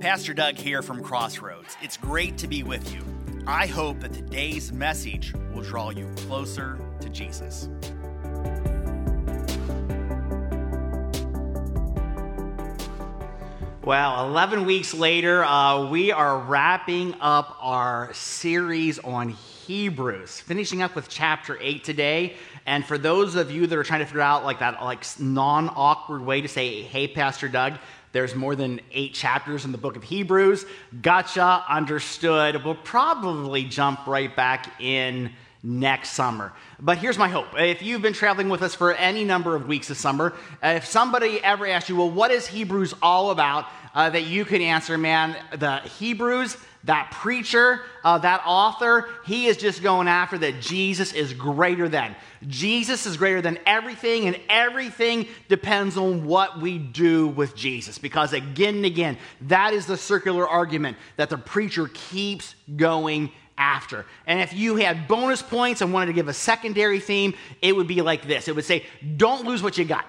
Pastor Doug here from Crossroads. It's great to be with you. I hope that today's message will draw you closer to Jesus. Well, 11 weeks later, uh, we are wrapping up our series on Hebrews, finishing up with chapter 8 today. And for those of you that are trying to figure out like that like non-awkward way to say, hey, Pastor Doug, there's more than eight chapters in the book of Hebrews. Gotcha, understood. We'll probably jump right back in next summer. But here's my hope. If you've been traveling with us for any number of weeks this summer, if somebody ever asks you, well, what is Hebrews all about? Uh, that you can answer, man, the Hebrews, that preacher, uh, that author, he is just going after that Jesus is greater than. Jesus is greater than everything, and everything depends on what we do with Jesus. Because again and again, that is the circular argument that the preacher keeps going after. And if you had bonus points and wanted to give a secondary theme, it would be like this it would say, Don't lose what you got.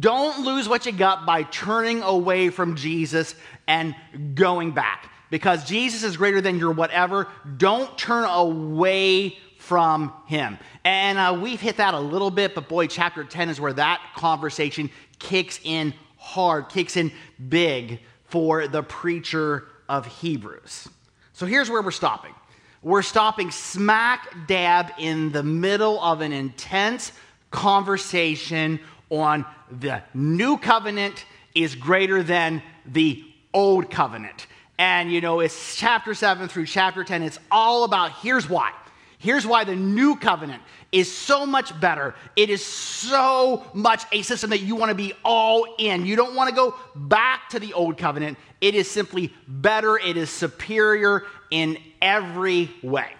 Don't lose what you got by turning away from Jesus and going back. Because Jesus is greater than your whatever. Don't turn away from him. And uh, we've hit that a little bit, but boy, chapter 10 is where that conversation kicks in hard, kicks in big for the preacher of Hebrews. So here's where we're stopping. We're stopping smack dab in the middle of an intense conversation on the new covenant is greater than the old covenant. And you know, it's chapter 7 through chapter 10. It's all about here's why. Here's why the new covenant is so much better. It is so much a system that you want to be all in. You don't want to go back to the old covenant. It is simply better, it is superior in every way.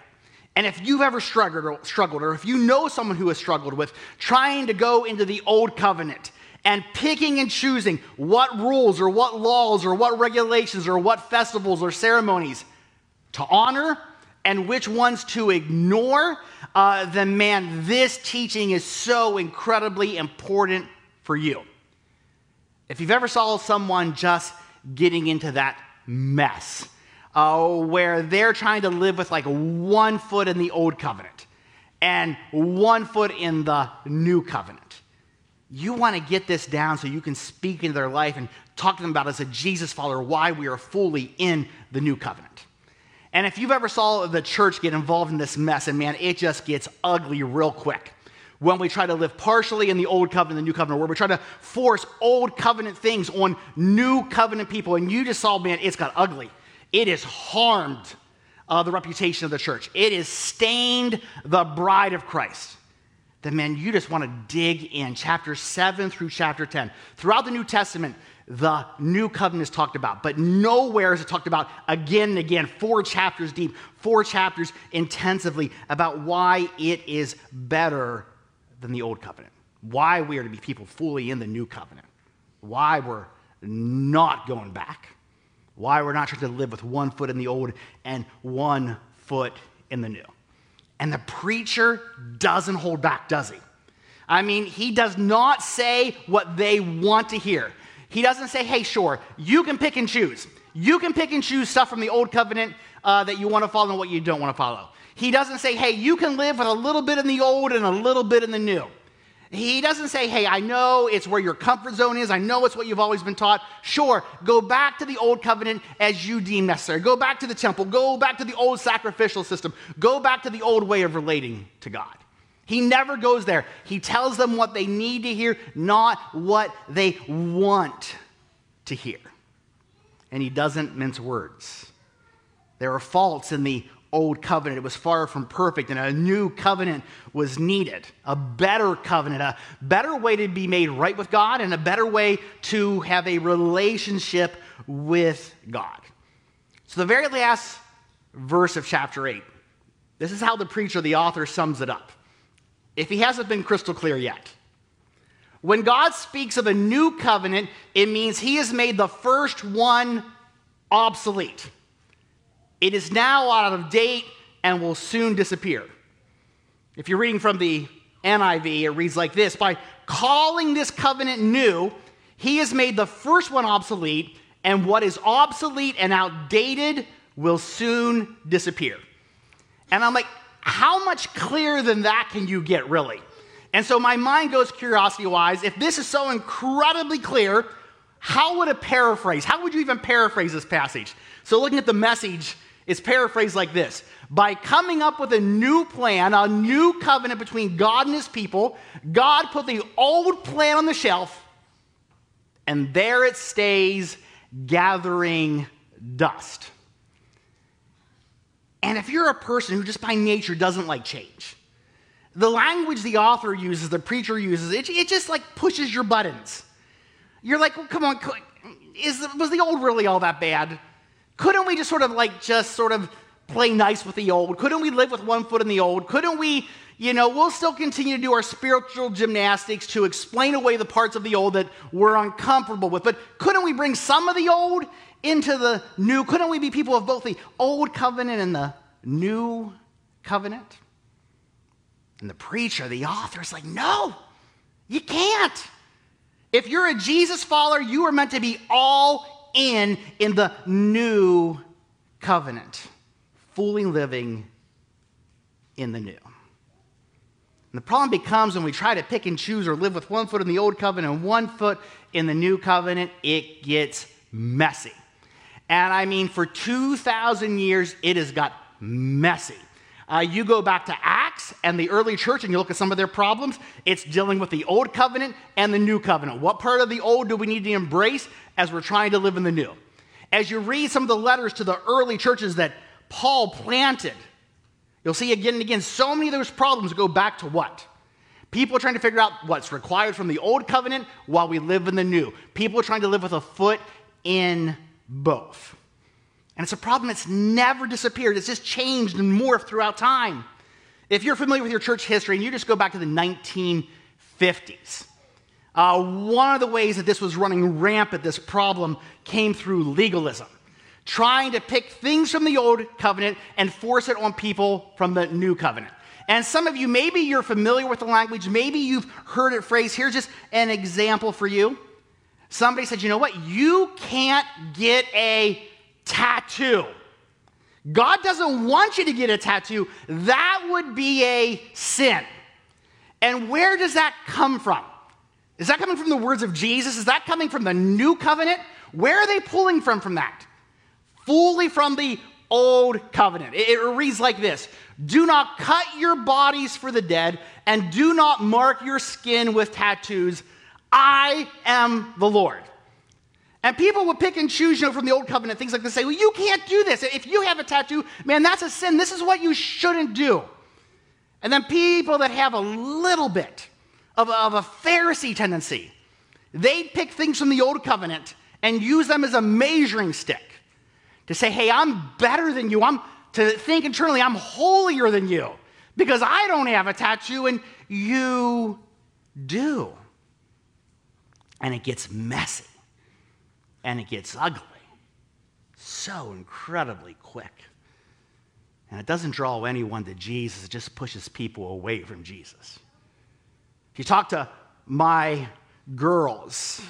And if you've ever struggled or, struggled, or if you know someone who has struggled with trying to go into the old covenant and picking and choosing what rules or what laws or what regulations or what festivals or ceremonies to honor and which ones to ignore, uh, then man, this teaching is so incredibly important for you. If you've ever saw someone just getting into that mess, uh, where they're trying to live with like one foot in the old covenant and one foot in the new covenant. You want to get this down so you can speak into their life and talk to them about as a Jesus follower why we are fully in the new covenant. And if you've ever saw the church get involved in this mess, and man, it just gets ugly real quick. When we try to live partially in the old covenant, the new covenant, where we try to force old covenant things on new covenant people, and you just saw, man, it's got ugly. It has harmed uh, the reputation of the church. It has stained the bride of Christ. Then, man, you just want to dig in. Chapter 7 through chapter 10. Throughout the New Testament, the new covenant is talked about, but nowhere is it talked about again and again, four chapters deep, four chapters intensively about why it is better than the old covenant, why we are to be people fully in the new covenant, why we're not going back why we're not trying to live with one foot in the old and one foot in the new. And the preacher doesn't hold back, does he? I mean, he does not say what they want to hear. He doesn't say, hey, sure, you can pick and choose. You can pick and choose stuff from the old covenant uh, that you want to follow and what you don't want to follow. He doesn't say, hey, you can live with a little bit in the old and a little bit in the new. He doesn't say, hey, I know it's where your comfort zone is. I know it's what you've always been taught. Sure, go back to the old covenant as you deem necessary. Go back to the temple. Go back to the old sacrificial system. Go back to the old way of relating to God. He never goes there. He tells them what they need to hear, not what they want to hear. And he doesn't mince words. There are faults in the old covenant. It was far from perfect, and a new covenant was needed. A better covenant, a better way to be made right with God, and a better way to have a relationship with God. So, the very last verse of chapter 8, this is how the preacher, the author, sums it up. If he hasn't been crystal clear yet. When God speaks of a new covenant, it means he has made the first one obsolete. It is now out of date and will soon disappear. If you're reading from the NIV, it reads like this By calling this covenant new, he has made the first one obsolete, and what is obsolete and outdated will soon disappear. And I'm like, how much clearer than that can you get, really? And so my mind goes curiosity wise if this is so incredibly clear, how would a paraphrase, how would you even paraphrase this passage? So looking at the message, it's paraphrased like this By coming up with a new plan, a new covenant between God and his people, God put the old plan on the shelf, and there it stays gathering dust. And if you're a person who just by nature doesn't like change, the language the author uses, the preacher uses, it, it just like pushes your buttons. You're like, well, come on, is, was the old really all that bad? Couldn't we just sort of like just sort of play nice with the old? Couldn't we live with one foot in the old? Couldn't we, you know, we'll still continue to do our spiritual gymnastics to explain away the parts of the old that we're uncomfortable with. But couldn't we bring some of the old into the new? Couldn't we be people of both the old covenant and the new covenant? And the preacher, the author, is like, no, you can't. If you're a Jesus follower, you are meant to be all in in the new covenant, fully living in the new. And the problem becomes when we try to pick and choose or live with one foot in the old covenant and one foot in the new covenant, it gets messy. And I mean, for 2,000 years, it has got messy. Uh, you go back to Acts and the early church and you look at some of their problems, it's dealing with the old covenant and the new covenant. What part of the old do we need to embrace as we're trying to live in the new? As you read some of the letters to the early churches that Paul planted, you'll see again and again so many of those problems go back to what? People trying to figure out what's required from the old covenant while we live in the new. People trying to live with a foot in both. And it's a problem that's never disappeared, it's just changed and morphed throughout time. If you're familiar with your church history and you just go back to the 1950s, uh, one of the ways that this was running rampant, this problem, came through legalism. Trying to pick things from the old covenant and force it on people from the new covenant. And some of you, maybe you're familiar with the language, maybe you've heard it phrased. Here's just an example for you. Somebody said, you know what? You can't get a tattoo. God doesn't want you to get a tattoo. That would be a sin. And where does that come from? Is that coming from the words of Jesus? Is that coming from the new covenant? Where are they pulling from from that? Fully from the old covenant. It, it reads like this Do not cut your bodies for the dead, and do not mark your skin with tattoos. I am the Lord. And people would pick and choose, you know, from the old covenant, things like this, say, well, you can't do this. If you have a tattoo, man, that's a sin. This is what you shouldn't do. And then people that have a little bit of, of a Pharisee tendency, they pick things from the old covenant and use them as a measuring stick to say, hey, I'm better than you. I'm to think internally, I'm holier than you because I don't have a tattoo and you do. And it gets messy and it gets ugly so incredibly quick. And it doesn't draw anyone to Jesus, it just pushes people away from Jesus. If you talk to my girls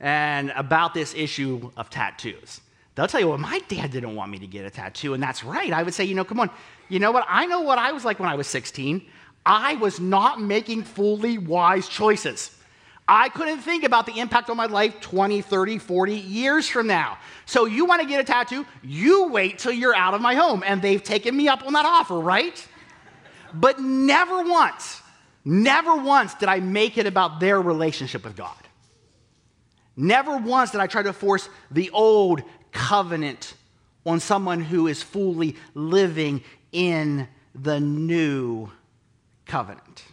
and about this issue of tattoos, they'll tell you, well, my dad didn't want me to get a tattoo, and that's right. I would say, you know, come on, you know what? I know what I was like when I was 16. I was not making fully wise choices. I couldn't think about the impact on my life 20, 30, 40 years from now. So you want to get a tattoo? You wait till you're out of my home. And they've taken me up on that offer, right? But never once, never once did I make it about their relationship with God. Never once did I try to force the old covenant on someone who is fully living in the new covenant.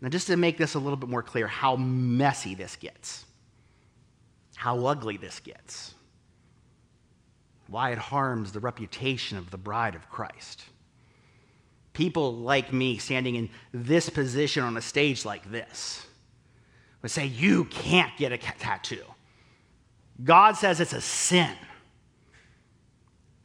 Now, just to make this a little bit more clear, how messy this gets, how ugly this gets, why it harms the reputation of the bride of Christ. People like me standing in this position on a stage like this would say, You can't get a tattoo. God says it's a sin.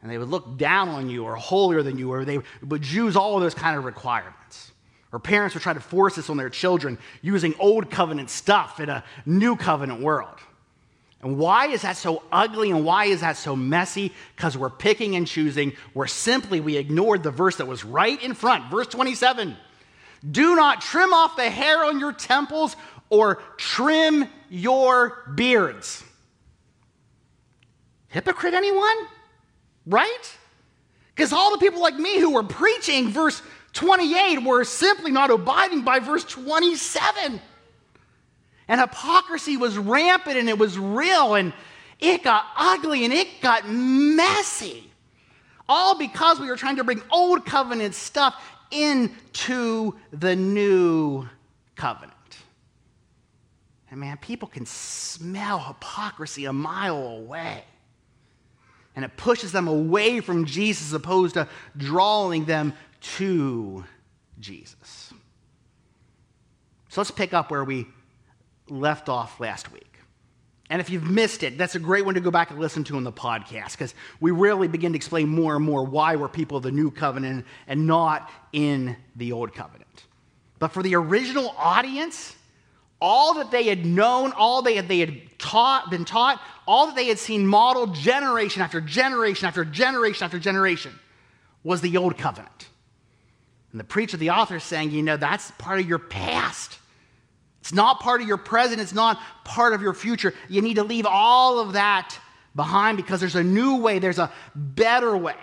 And they would look down on you or holier than you, or they would use all of those kind of requirements. Or parents would try to force this on their children using old covenant stuff in a new covenant world. And why is that so ugly and why is that so messy? Because we're picking and choosing. We're simply, we ignored the verse that was right in front, verse 27. Do not trim off the hair on your temples or trim your beards. Hypocrite, anyone? Right? Because all the people like me who were preaching verse 28 were simply not abiding by verse 27. And hypocrisy was rampant and it was real and it got ugly and it got messy. All because we were trying to bring old covenant stuff into the new covenant. And man, people can smell hypocrisy a mile away. And it pushes them away from Jesus opposed to drawing them to Jesus. So let's pick up where we left off last week. And if you've missed it, that's a great one to go back and listen to in the podcast because we really begin to explain more and more why we're people of the new covenant and not in the old covenant. But for the original audience, all that they had known, all they had, they had taught, been taught, all that they had seen modeled generation after generation after generation after generation was the old covenant. And the preacher, the author, is saying, you know, that's part of your past. It's not part of your present, it's not part of your future. You need to leave all of that behind because there's a new way, there's a better way.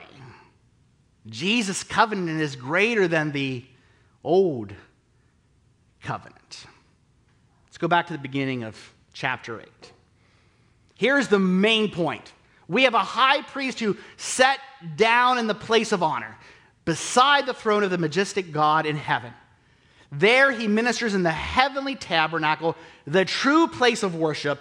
Jesus' covenant is greater than the old covenant. Let's go back to the beginning of chapter 8. Here's the main point we have a high priest who sat down in the place of honor beside the throne of the majestic God in heaven. There he ministers in the heavenly tabernacle, the true place of worship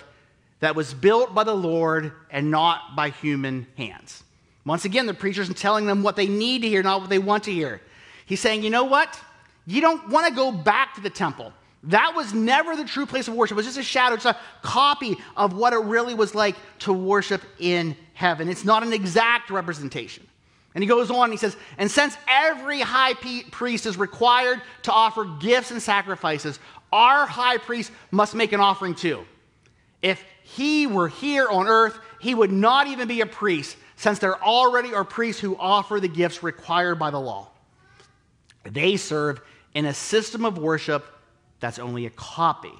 that was built by the Lord and not by human hands. Once again, the preacher's telling them what they need to hear, not what they want to hear. He's saying, you know what? You don't want to go back to the temple. That was never the true place of worship. It was just a shadow, just a copy of what it really was like to worship in heaven. It's not an exact representation. And he goes on, he says, And since every high priest is required to offer gifts and sacrifices, our high priest must make an offering too. If he were here on earth, he would not even be a priest, since there already are priests who offer the gifts required by the law. They serve in a system of worship that's only a copy,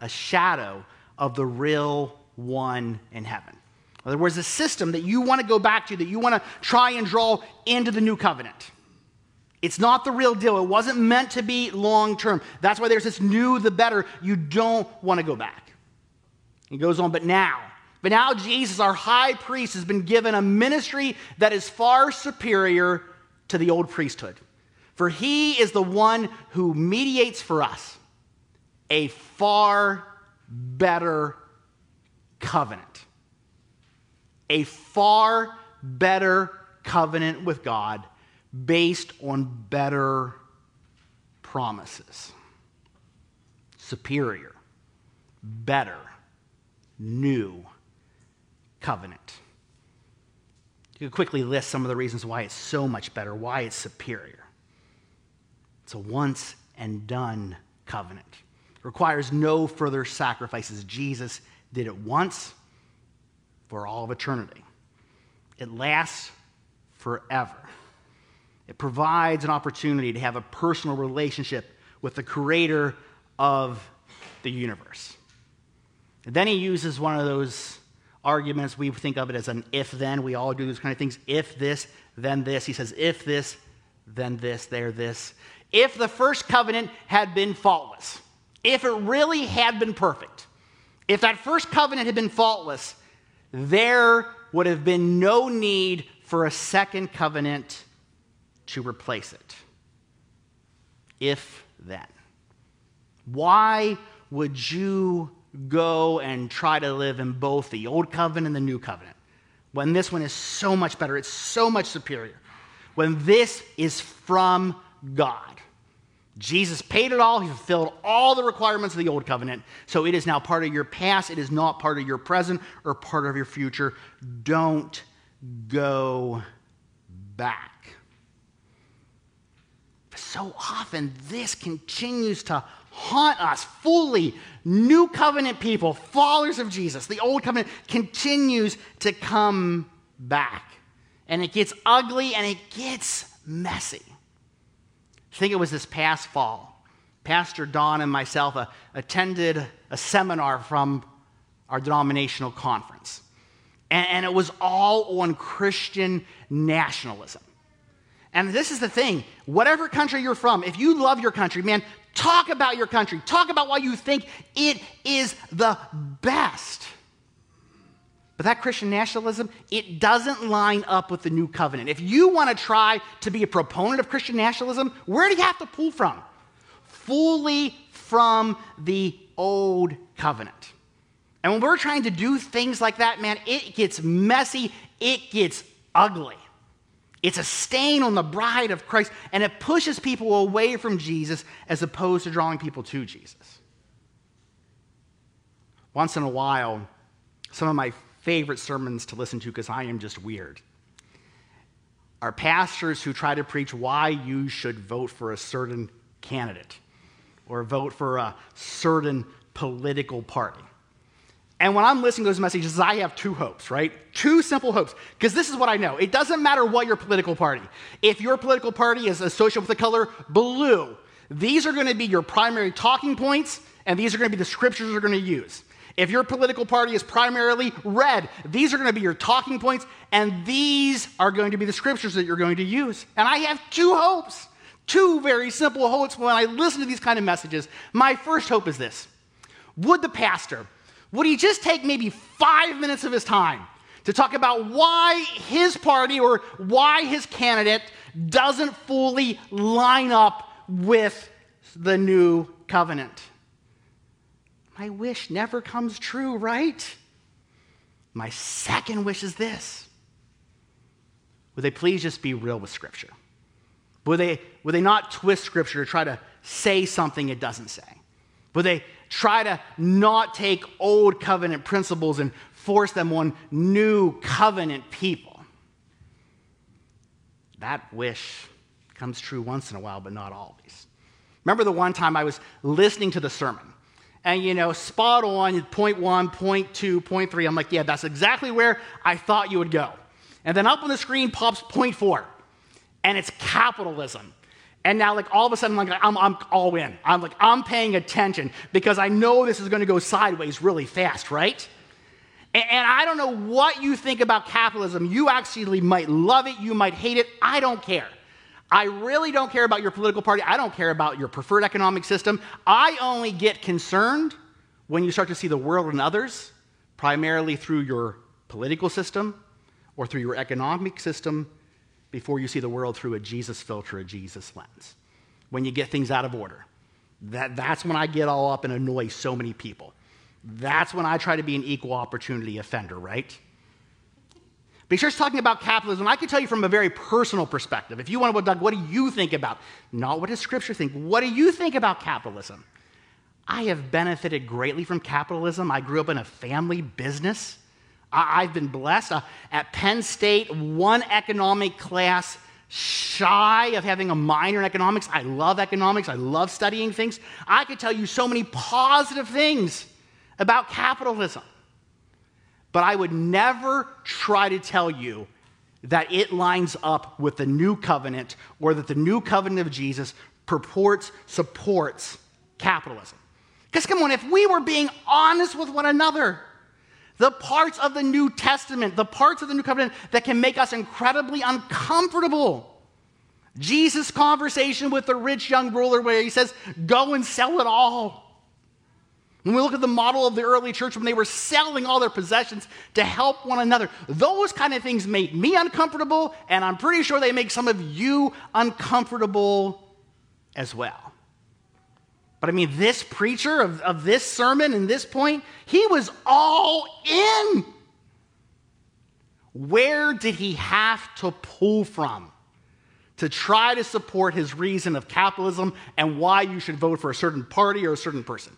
a shadow of the real one in heaven. There words, a system that you want to go back to, that you want to try and draw into the new covenant. It's not the real deal. It wasn't meant to be long term. That's why there's this new, the better. You don't want to go back. He goes on, but now, but now Jesus, our high priest, has been given a ministry that is far superior to the old priesthood. For he is the one who mediates for us a far better covenant a far better covenant with God based on better promises. Superior, better, new covenant. You could quickly list some of the reasons why it's so much better, why it's superior. It's a once and done covenant. It requires no further sacrifices. Jesus did it once for all of eternity. It lasts forever. It provides an opportunity to have a personal relationship with the creator of the universe. And then he uses one of those arguments, we think of it as an if then. We all do those kind of things. If this, then this. He says, if this, then this, there, this. If the first covenant had been faultless, if it really had been perfect, if that first covenant had been faultless, there would have been no need for a second covenant to replace it. If then. Why would you go and try to live in both the old covenant and the new covenant when this one is so much better? It's so much superior. When this is from God. Jesus paid it all. He fulfilled all the requirements of the old covenant. So it is now part of your past. It is not part of your present or part of your future. Don't go back. But So often, this continues to haunt us fully. New covenant people, followers of Jesus. The old covenant continues to come back. And it gets ugly and it gets messy. I think it was this past fall. Pastor Don and myself uh, attended a seminar from our denominational conference. And, and it was all on Christian nationalism. And this is the thing whatever country you're from, if you love your country, man, talk about your country. Talk about why you think it is the best. But that Christian nationalism, it doesn't line up with the new covenant. If you want to try to be a proponent of Christian nationalism, where do you have to pull from? Fully from the old covenant. And when we're trying to do things like that, man, it gets messy, it gets ugly. It's a stain on the bride of Christ, and it pushes people away from Jesus as opposed to drawing people to Jesus. Once in a while, some of my favorite sermons to listen to because I am just weird are pastors who try to preach why you should vote for a certain candidate or vote for a certain political party. And when I'm listening to those messages, I have two hopes, right? Two simple hopes. Because this is what I know it doesn't matter what your political party. If your political party is associated with the color blue, these are going to be your primary talking points, and these are going to be the scriptures you're going to use. If your political party is primarily red, these are going to be your talking points, and these are going to be the scriptures that you're going to use. And I have two hopes, two very simple hopes when I listen to these kind of messages. My first hope is this Would the pastor, would he just take maybe five minutes of his time to talk about why his party or why his candidate doesn't fully line up with the new covenant? My wish never comes true, right? My second wish is this Would they please just be real with Scripture? Would they, would they not twist Scripture to try to say something it doesn't say? Would they try to not take old covenant principles and force them on new covenant people? That wish comes true once in a while, but not always. Remember the one time I was listening to the sermon and you know, spot on, point one, point two, point three. I'm like, yeah, that's exactly where I thought you would go. And then up on the screen pops point four, and it's capitalism. And now, like, all of a sudden, like, I'm, I'm all in. I'm like, I'm paying attention because I know this is going to go sideways really fast, right? And, and I don't know what you think about capitalism. You actually might love it, you might hate it. I don't care. I really don't care about your political party. I don't care about your preferred economic system. I only get concerned when you start to see the world and others primarily through your political system or through your economic system before you see the world through a Jesus filter, a Jesus lens. When you get things out of order. That, that's when I get all up and annoy so many people. That's when I try to be an equal opportunity offender, right? But he starts talking about capitalism. I can tell you from a very personal perspective. If you want to, Doug, what do you think about? Not what does Scripture think. What do you think about capitalism? I have benefited greatly from capitalism. I grew up in a family business. I, have been blessed. Uh, at Penn State, one economic class shy of having a minor in economics. I love economics. I love studying things. I could tell you so many positive things about capitalism. But I would never try to tell you that it lines up with the new covenant or that the new covenant of Jesus purports, supports capitalism. Because come on, if we were being honest with one another, the parts of the New Testament, the parts of the new covenant that can make us incredibly uncomfortable. Jesus' conversation with the rich young ruler, where he says, Go and sell it all. When we look at the model of the early church when they were selling all their possessions to help one another, those kind of things make me uncomfortable, and I'm pretty sure they make some of you uncomfortable as well. But I mean, this preacher of, of this sermon and this point, he was all in. Where did he have to pull from to try to support his reason of capitalism and why you should vote for a certain party or a certain person?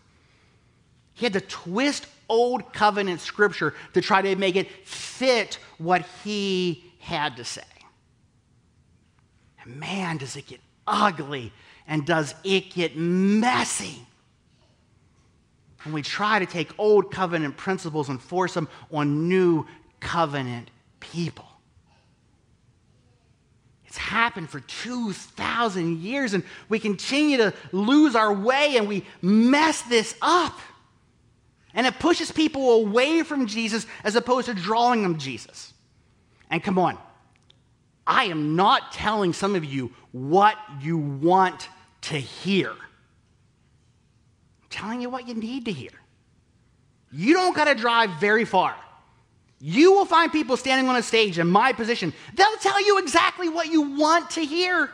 He had to twist old covenant scripture to try to make it fit what he had to say. And man, does it get ugly and does it get messy. when we try to take old covenant principles and force them on new covenant people. It's happened for 2,000 years, and we continue to lose our way and we mess this up. And it pushes people away from Jesus as opposed to drawing them to Jesus. And come on, I am not telling some of you what you want to hear. I'm telling you what you need to hear. You don't got to drive very far. You will find people standing on a stage in my position. They'll tell you exactly what you want to hear.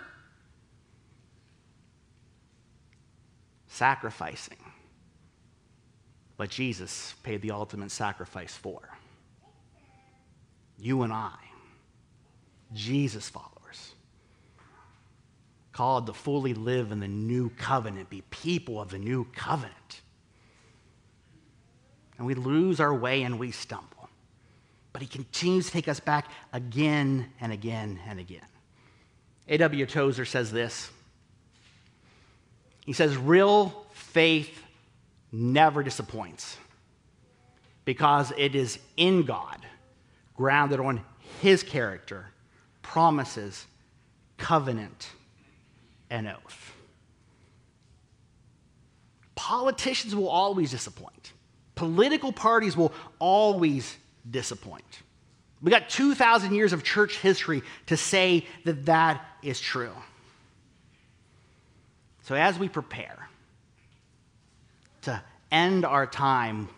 Sacrificing what Jesus paid the ultimate sacrifice for. You and I, Jesus followers, called to fully live in the new covenant, be people of the new covenant. And we lose our way and we stumble. But he continues to take us back again and again and again. A.W. Tozer says this. He says, Real faith never disappoints because it is in God, grounded on his character, promises, covenant, and oath. Politicians will always disappoint. Political parties will always disappoint. We got 2,000 years of church history to say that that is true. So, as we prepare to end our time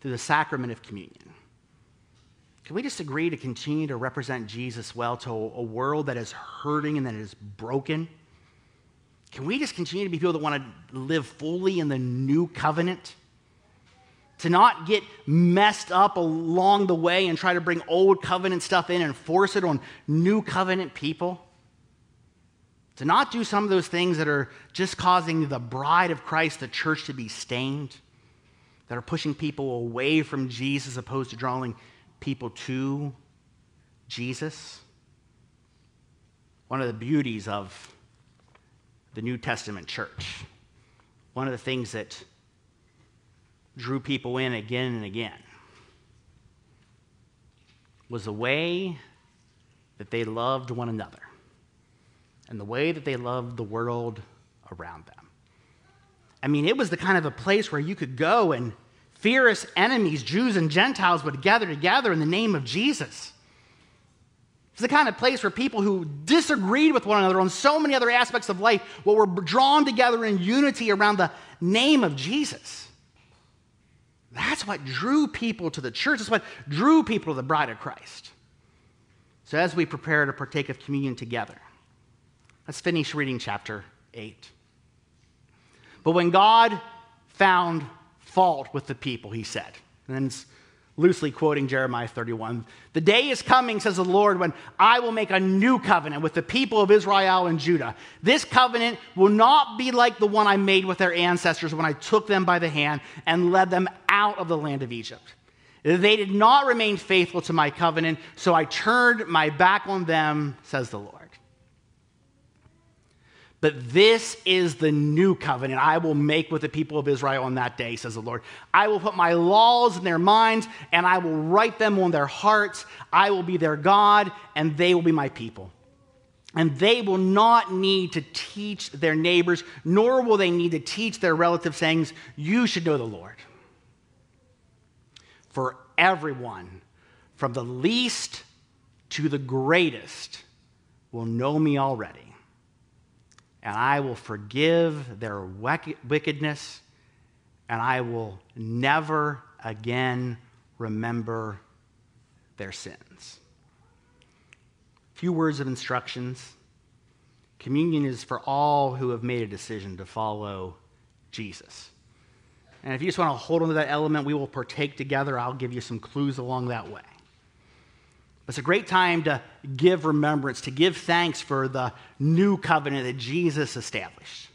through the sacrament of communion, can we just agree to continue to represent Jesus well to a world that is hurting and that is broken? Can we just continue to be people that want to live fully in the new covenant? to not get messed up along the way and try to bring old covenant stuff in and force it on new covenant people. To not do some of those things that are just causing the bride of Christ, the church, to be stained, that are pushing people away from Jesus opposed to drawing people to Jesus. One of the beauties of the New Testament church, one of the things that drew people in again and again was the way that they loved one another and the way that they loved the world around them. I mean, it was the kind of a place where you could go and fierce enemies, Jews and Gentiles, would gather together in the name of Jesus. It's the kind of place where people who disagreed with one another on so many other aspects of life well, were drawn together in unity around the name of Jesus. That's what drew people to the church. That's what drew people to the bride of Christ. So, as we prepare to partake of communion together, let's finish reading chapter 8. But when God found fault with the people, he said, and then loosely quoting Jeremiah 31. The day is coming, says the Lord, when I will make a new covenant with the people of Israel and Judah. This covenant will not be like the one I made with their ancestors when I took them by the hand and led them out of the land of Egypt. They did not remain faithful to my covenant, so I turned my back on them, says the Lord. But this is the new covenant I will make with the people of Israel on that day, says the Lord. I will put my laws in their minds, and I will write them on their hearts. I will be their God, and they will be my people. And they will not need to teach their neighbors, nor will they need to teach their relatives, saying, You should know the Lord. For everyone, from the least to the greatest, will know me already and I will forgive their wickedness, and I will never again remember their sins. A few words of instructions. Communion is for all who have made a decision to follow Jesus. And if you just want to hold on to that element, we will partake together. I'll give you some clues along that way. It's a great time to give remembrance, to give thanks for the new covenant that Jesus established,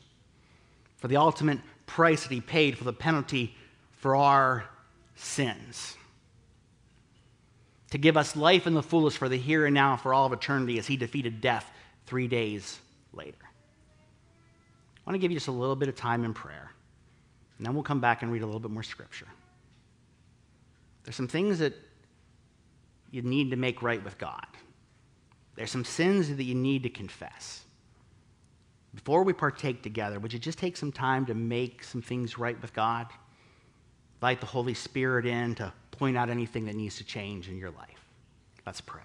for the ultimate price that he paid for the penalty for our sins, to give us life in the fullest for the here and now for all of eternity as he defeated death three days later. I want to give you just a little bit of time in prayer. And then we'll come back and read a little bit more scripture. There's some things that you need to make right with God. There's some sins that you need to confess. Before we partake together, would you just take some time to make some things right with God? Invite the Holy Spirit in to point out anything that needs to change in your life. Let's pray.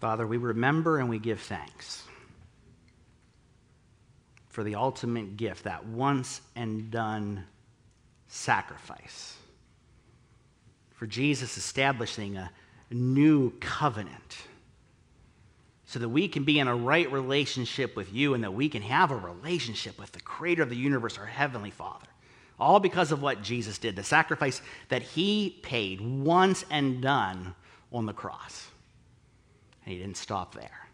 Father, we remember and we give thanks for the ultimate gift, that once and done sacrifice. For Jesus establishing a new covenant so that we can be in a right relationship with you and that we can have a relationship with the creator of the universe, our heavenly Father. All because of what Jesus did, the sacrifice that he paid once and done on the cross. And he didn't stop there.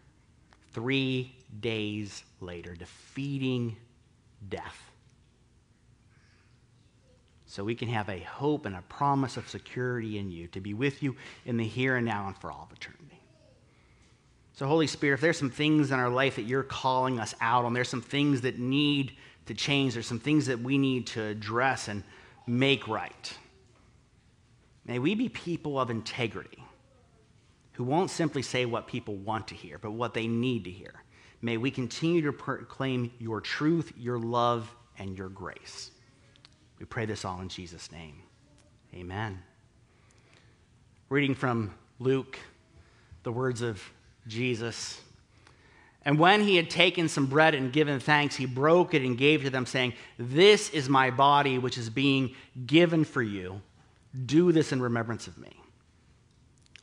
Three days later, defeating death. So we can have a hope and a promise of security in you to be with you in the here and now and for all of eternity. So, Holy Spirit, if there's some things in our life that you're calling us out on, there's some things that need to change, there's some things that we need to address and make right. May we be people of integrity who won't simply say what people want to hear, but what they need to hear. May we continue to proclaim your truth, your love, and your grace. We pray this all in Jesus' name. Amen. Reading from Luke, the words of Jesus. And when he had taken some bread and given thanks, he broke it and gave to them, saying, This is my body, which is being given for you. Do this in remembrance of me.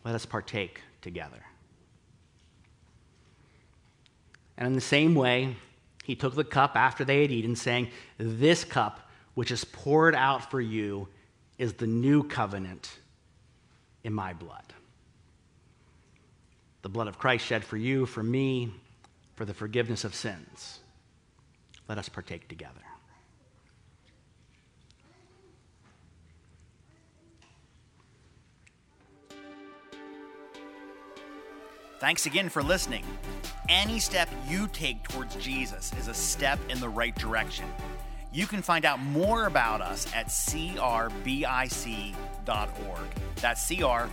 Let us partake together. And in the same way, he took the cup after they had eaten, saying, This cup, which is poured out for you, is the new covenant in my blood the blood of Christ shed for you, for me, for the forgiveness of sins. Let us partake together. Thanks again for listening. Any step you take towards Jesus is a step in the right direction. You can find out more about us at crbic.org. That's crbic.org.